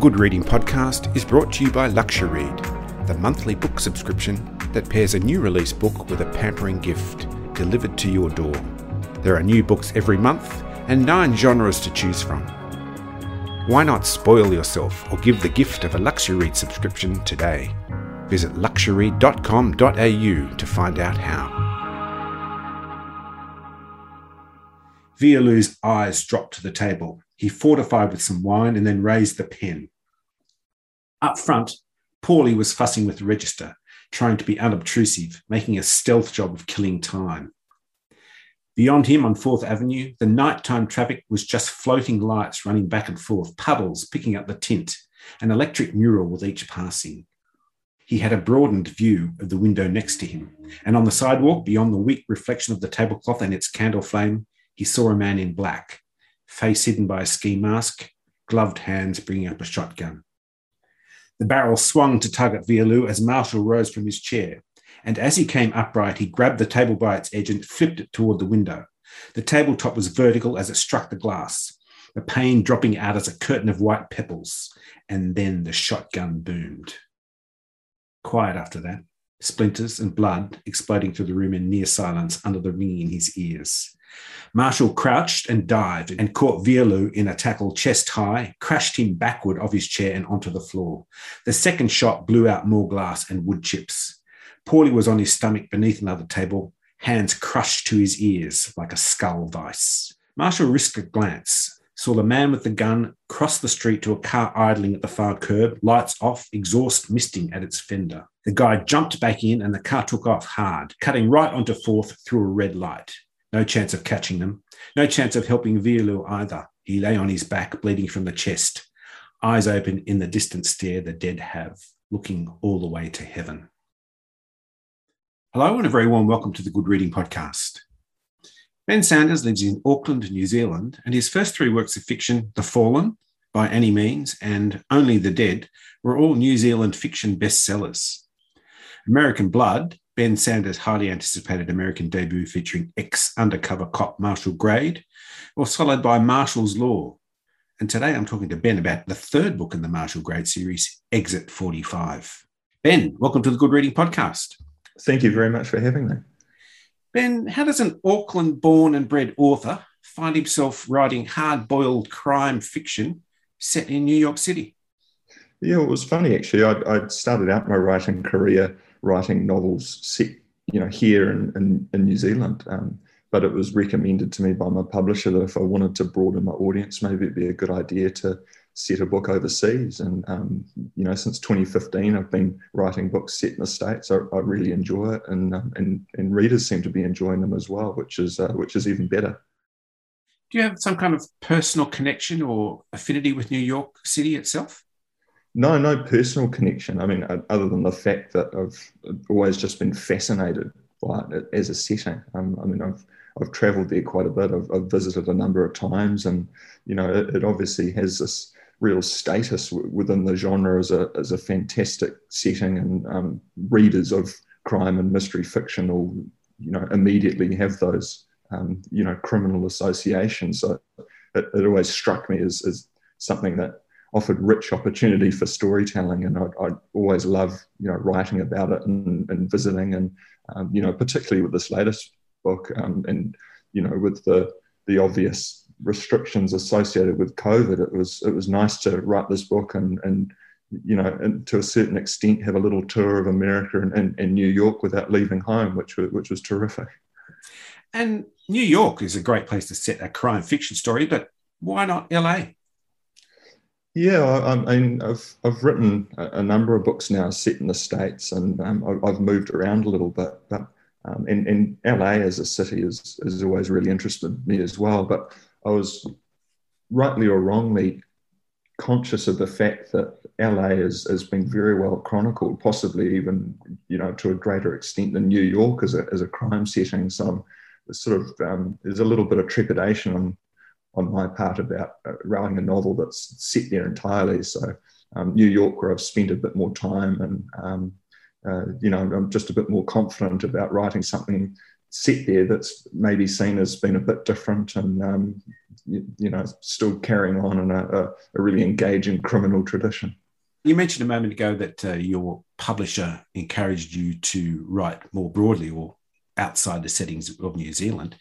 Good Reading Podcast is brought to you by LuxuryRead, the monthly book subscription that pairs a new release book with a pampering gift delivered to your door. There are new books every month and nine genres to choose from. Why not spoil yourself or give the gift of a LuxuryRead subscription today? Visit luxury.com.au to find out how. Vialoux's eyes dropped to the table. He fortified with some wine and then raised the pen. Up front, Paulie was fussing with the register, trying to be unobtrusive, making a stealth job of killing time. Beyond him on Fourth Avenue, the nighttime traffic was just floating lights running back and forth, puddles picking up the tint, an electric mural with each passing. He had a broadened view of the window next to him, and on the sidewalk, beyond the weak reflection of the tablecloth and its candle flame, he saw a man in black, face hidden by a ski mask, gloved hands bringing up a shotgun. The barrel swung to tug at Vialoux as Marshall rose from his chair, and as he came upright, he grabbed the table by its edge and flipped it toward the window. The tabletop was vertical as it struck the glass, the pane dropping out as a curtain of white pebbles, and then the shotgun boomed. Quiet after that, splinters and blood exploding through the room in near silence under the ringing in his ears. Marshall crouched and dived and caught Vialoux in a tackle chest high, crashed him backward off his chair and onto the floor. The second shot blew out more glass and wood chips. Paulie was on his stomach beneath another table, hands crushed to his ears like a skull vice. Marshall risked a glance, saw the man with the gun cross the street to a car idling at the far curb, lights off, exhaust misting at its fender. The guy jumped back in and the car took off hard, cutting right onto Fourth through a red light. No chance of catching them. No chance of helping Vialoux either. He lay on his back, bleeding from the chest, eyes open in the distant stare the dead have, looking all the way to heaven. Hello, and a very warm welcome to the Good Reading Podcast. Ben Sanders lives in Auckland, New Zealand, and his first three works of fiction, The Fallen, By Any Means, and Only the Dead, were all New Zealand fiction bestsellers. American Blood, Ben Sanders' highly anticipated American debut featuring ex undercover cop Marshall Grade, was followed by Marshall's Law. And today I'm talking to Ben about the third book in the Marshall Grade series, Exit 45. Ben, welcome to the Good Reading Podcast. Thank you very much for having me. Ben, how does an Auckland born and bred author find himself writing hard boiled crime fiction set in New York City? Yeah, it was funny actually. I, I started out my writing career writing novels set, you know, here in, in, in New Zealand. Um, but it was recommended to me by my publisher that if I wanted to broaden my audience, maybe it'd be a good idea to set a book overseas. And um, you know, since 2015, I've been writing books set in the states. I, I really enjoy it, and um, and and readers seem to be enjoying them as well, which is uh, which is even better. Do you have some kind of personal connection or affinity with New York City itself? No, no personal connection. I mean, other than the fact that I've always just been fascinated by it as a setting. Um, I mean, I've I've travelled there quite a bit. I've, I've, visited a number of times, and you know, it, it obviously has this real status w- within the genre as a as a fantastic setting, and um, readers of crime and mystery fiction will, you know, immediately have those, um, you know, criminal associations. So it, it always struck me as, as something that offered rich opportunity for storytelling, and I'd, I'd always love you know writing about it and, and visiting, and um, you know particularly with this latest book, um, and you know with the the obvious restrictions associated with COVID, it was it was nice to write this book and and you know and to a certain extent have a little tour of America and, and, and New York without leaving home, which was, which was terrific. And New York is a great place to set a crime fiction story, but why not LA? Yeah, I, I, mean, I've I've written a, number of books now set in the states, and um, I, have moved around a little bit. But um, and LA as a city is is always really interested me as well. But I was rightly or wrongly conscious of the fact that LA has, has been very well chronicled, possibly even you know to a greater extent than New York as a as a crime setting. So I'm sort of um, there's a little bit of trepidation on on my part about uh, writing a novel that's set there entirely. So um, New York, where I've spent a bit more time, and um, uh, you know, I'm just a bit more confident about writing something set there that's maybe seen as being a bit different and um, you, you, know still carrying on in a, a, a, really engaging criminal tradition. You mentioned a moment ago that uh, your publisher encouraged you to write more broadly or outside the settings of New Zealand.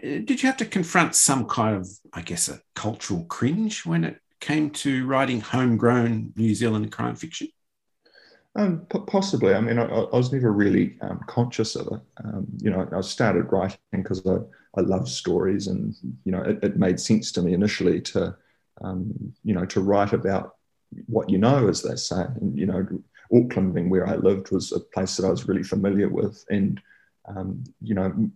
Did you have to confront some kind of, I guess, a cultural cringe when it came to writing homegrown New Zealand crime fiction? Um, possibly. I mean, I, I was never really um, conscious of it. Um, you know, I started writing because I, I love stories, and you know, it, it, made sense to me initially to, um, you know, to write about what you know, as they say. And you know, Auckland, being where I lived, was a place that I was really familiar with, and um, you know,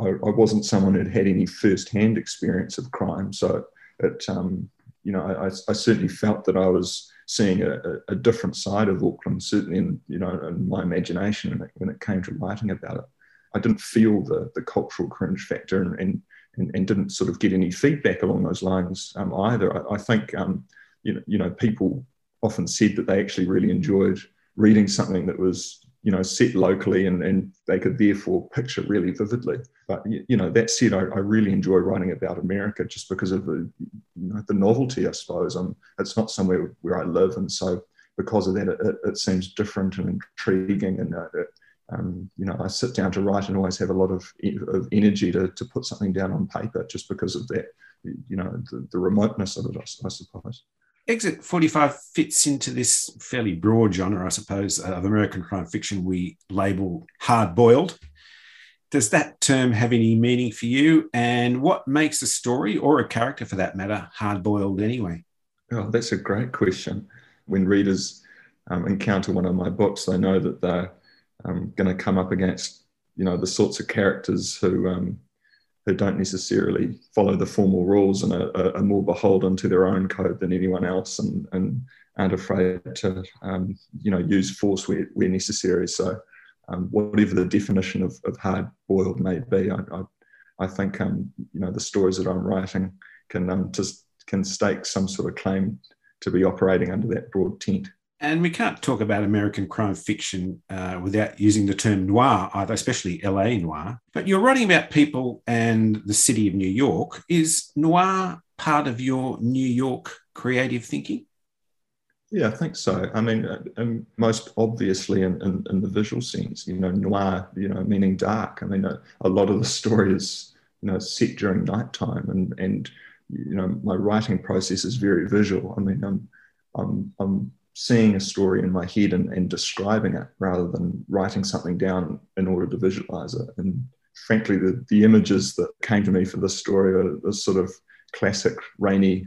I, I, wasn't someone who'd had any first-hand experience of crime, so it, um, you know, I, I certainly felt that I was seeing a, a, different side of Auckland, certainly in you know in my imagination when it, when it came to writing about it. I didn't feel the the cultural cringe factor and and, and, and didn't sort of get any feedback along those lines um, either. I, I think um, you know you know people often said that they actually really enjoyed reading something that was you know, set locally and, and they could therefore picture really vividly. But, you know, that said, I, I really enjoy writing about America just because of the, you know, the novelty, I suppose. I'm, it's not somewhere where I live. And so because of that, it, it seems different and intriguing. And, uh, it, um, you know, I sit down to write and always have a lot of, of energy to, to put something down on paper just because of that, you know, the, the remoteness of it, I, I suppose. Exit 45 fits into this fairly broad genre, I suppose, of American crime fiction we label hard boiled. Does that term have any meaning for you? And what makes a story or a character for that matter hard boiled anyway? Oh, that's a great question. When readers um, encounter one of my books, they know that they're um, going to come up against, you know, the sorts of characters who um, who don't necessarily follow the formal rules and are, are, more beholden to their own code than anyone else and, and aren't afraid to um, you know use force where, where necessary. So um, whatever the definition of, of hard boiled may be I, I, I think um, you know the stories that I'm writing can um, just can stake some sort of claim to be operating under that broad tent and we can't talk about American crime fiction uh, without using the term noir either, especially LA noir. But you're writing about people and the city of New York. Is noir part of your New York creative thinking? Yeah, I think so. I mean, uh, um, most obviously in, in, in, the visual sense, you know, noir, you know, meaning dark. I mean, a, a lot of the story is, you know, set during nighttime, and and you know, my writing process is very visual. I mean, I'm I'm, I'm seeing a story in my head and, and describing it rather than writing something down in order to visualize it. And frankly, the, the images that came to me for this story are the sort of classic rainy,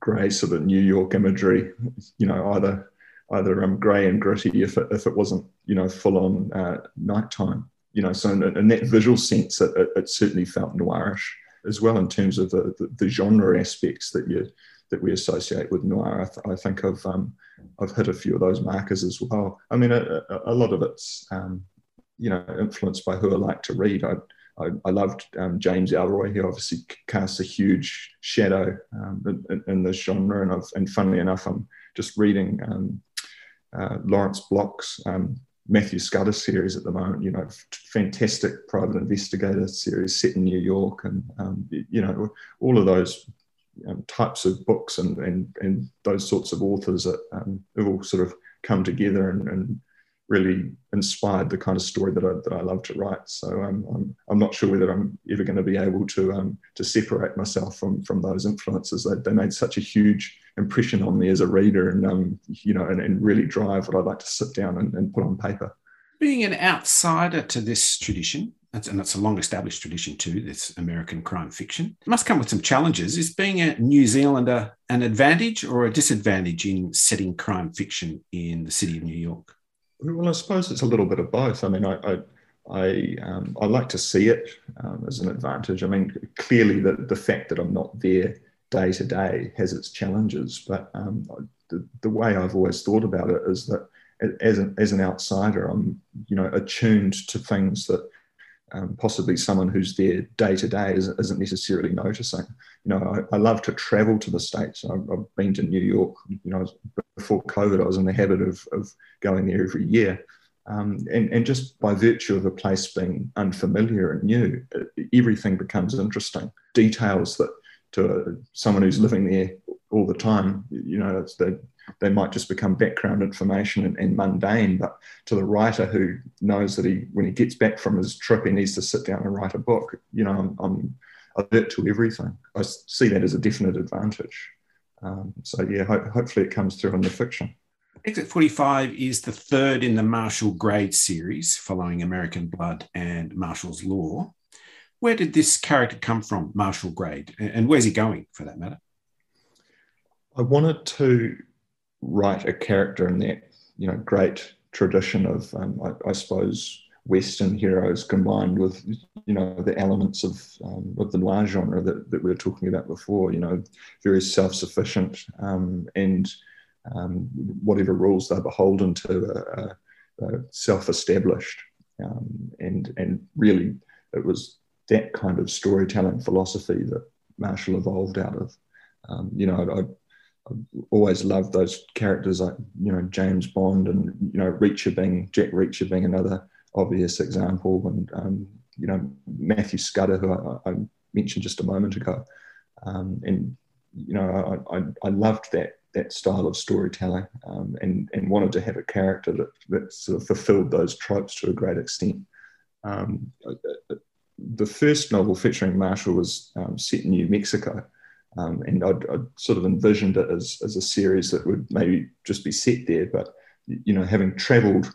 grey sort of New York imagery, you know, either either um, grey and gritty if it, if it wasn't, you know, full on uh, nighttime. You know, so in, in that visual sense, it, it, it, certainly felt noirish as well in terms of the, the, the genre aspects that you that we associate with noir. I, th- I think I've um, I've hit a few of those markers as well. I mean, a, a lot of it's um, you know influenced by who I like to read. I I, I loved um, James Ellroy. He obviously casts a huge shadow um, in, in, this genre, and I've, and funnily enough, I'm just reading um, uh, Lawrence Block's um, Matthew Scudder series at the moment. You know, fantastic private investigator series set in New York, and um, you know all of those um, types of books and, and, and those sorts of authors that um, have all sort of come together and, and, really inspired the kind of story that I, that I love to write. So um, I'm, I'm not sure whether I'm ever going to be able to um, to separate myself from from those influences. They, they made such a huge impression on me as a reader, and um, you know, and, and really drive what I like to sit down and, and put on paper. Being an outsider to this tradition, and it's a long established tradition too, this American crime fiction. It must come with some challenges. Is being a New Zealander an advantage or a disadvantage in setting crime fiction in the city of New York? Well, I suppose it's a little bit of both. I mean, I, I I, um, I like to see it um, as an advantage. I mean, clearly the, the fact that I'm not there day to day has its challenges, but um, the, the way I've always thought about it is that as an, as an outsider, I'm you know attuned to things that um, possibly someone who's there day to day isn't necessarily noticing. You know, I, I, love to travel to the States. I've, I've, been to New York, you know, before COVID, I was in the habit of, of going there every year. Um, and, and just by virtue of a place being unfamiliar and new, everything becomes interesting. Details that to someone who's living there all the time, you know, they, they might just become background information and, and, mundane. But to the writer who knows that he, when he gets back from his trip, he needs to sit down and write a book, you know, I'm, I'm alert to everything. I see that as a definite advantage. Um, so, yeah, ho- hopefully it comes through in the fiction. Exit 45 is the third in the Marshall Grade series, following American Blood and Marshall's Law. Where did this character come from, Marshall Grade, and where's he going for that matter? I wanted to write a character in that, you know, great tradition of, um, I, I, suppose, Western heroes combined with, you know, the elements of um, of the noir genre that, that we were talking about before. You know, very self-sufficient um, and um, whatever rules they're beholden to are, are self-established, um, and and really it was that kind of storytelling philosophy that Marshall evolved out of. Um, you know, I, I always loved those characters like you know James Bond and you know Reacher being Jack Reacher being another obvious example, and um, you know Matthew Scudder who I, I mentioned just a moment ago, um, and you know I, I, I loved that that style of storytelling um, and, and wanted to have a character that, that sort of fulfilled those tropes to a great extent. Um, the first novel featuring Marshall was um, set in New Mexico. Um, and I'd, I'd, sort of envisioned it as, as a series that would maybe just be set there. But, you know, having traveled,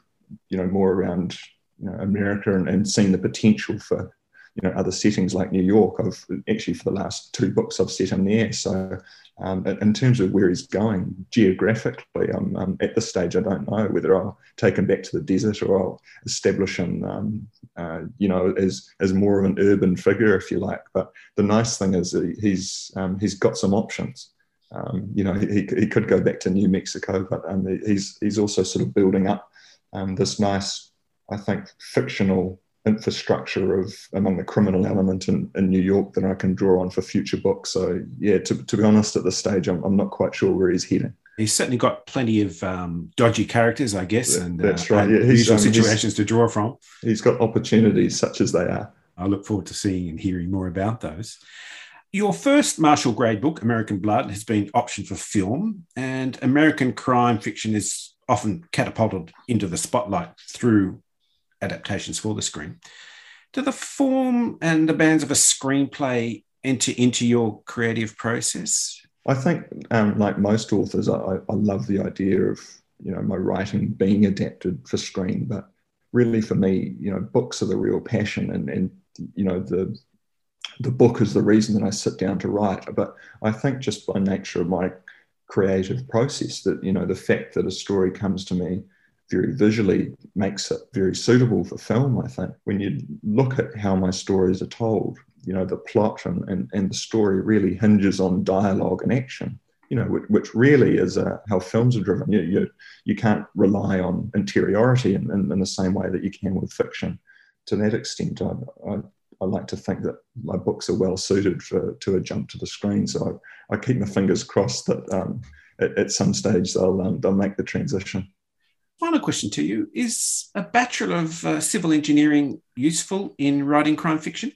you know, more around you know, America and, and seen the potential for you know other settings like New York. I've actually for the last two books I've set him there. So um, in terms of where he's going geographically, I'm, um, at this stage I don't know whether I'll take him back to the desert or I'll establish him, um, uh, you know, as as more of an urban figure, if you like. But the nice thing is he's um, he's got some options. Um, you know, he, he could go back to New Mexico, but um, he's he's also sort of building up this nice, I think, fictional infrastructure of among the criminal element in, in New York that I can draw on for future books. So yeah, to, to be honest, at this stage, I'm, I'm not quite sure where he's heading. He's certainly got plenty of um, dodgy characters, I guess, and that's uh, right. Yeah, he's, um, situations to draw from. He's got opportunities such as they are. I look forward to seeing and hearing more about those. Your first Marshall Grade book, American Blood, has been optioned for film, and American crime fiction is often catapulted into the spotlight through adaptations for the screen. Do the form and the bands of a screenplay enter into your creative process? I think, um, like most authors, I, I love the idea of you know my writing being adapted for screen, but really for me, you know, books are the real passion, and and you know the the book is the reason that I sit down to write. But I think just by nature of my creative process, that you know the fact that a story comes to me very visually makes it very suitable for film, I think. When you look at how my stories are told, you know, the plot and, and, and the story really hinges on dialogue and action, you know, which, which really is uh, how films are driven. You, you, you can't rely on interiority in, in, in, the same way that you can with fiction. To that extent, I, I, I like to think that my books are well suited for to a jump to the screen. So I, I keep my fingers crossed that um, at, at, some stage they'll, um, they'll make the transition. Final question to you Is a Bachelor of uh, Civil Engineering useful in writing crime fiction?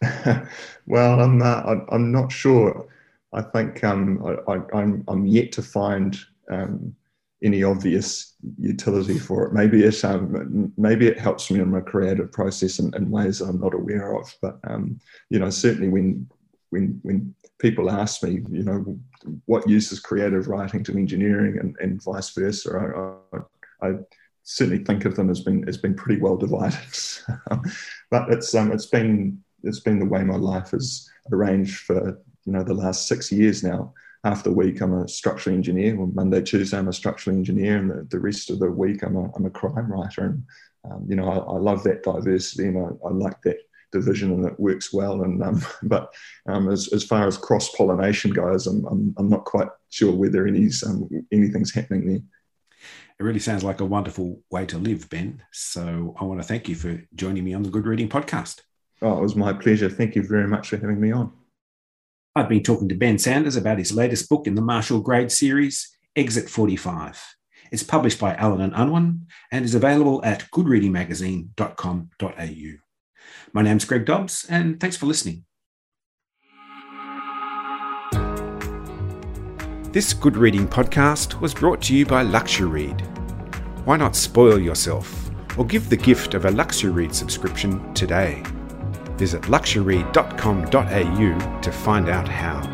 well, I'm, uh, I'm not sure. I think um, I, am I'm, I'm yet to find um, any obvious utility for it. Maybe it um, maybe it helps me in my creative process in, in ways I'm not aware of. But um, you know, certainly when when when people ask me, you know, what use is creative writing to engineering and, and vice versa, I, I, I certainly think of them as being as being pretty well divided. but it's um, it's been it's been the way my life is arranged for you know the last six years now. Half the week I'm a structural engineer. Well, Monday, Tuesday I'm a structural engineer, and the, the rest of the week I'm a, I'm a crime writer. And um, you know I, I, love that diversity, and I, I, like that division, and it works well. And um, but um, as, as far as cross pollination goes, I'm, I'm, I'm not quite sure whether any's, um, anything's happening there. It really sounds like a wonderful way to live, Ben. So I want to thank you for joining me on the Good Reading Podcast. Oh, it was my pleasure. Thank you very much for having me on. I've been talking to Ben Sanders about his latest book in the Marshall Grade series, Exit 45. It's published by Allen and Unwin and is available at goodreadingmagazine.com.au. My name's Greg Dobbs, and thanks for listening. This Good Reading podcast was brought to you by Luxury Why not spoil yourself or give the gift of a Luxury subscription today? Visit luxury.com.au to find out how.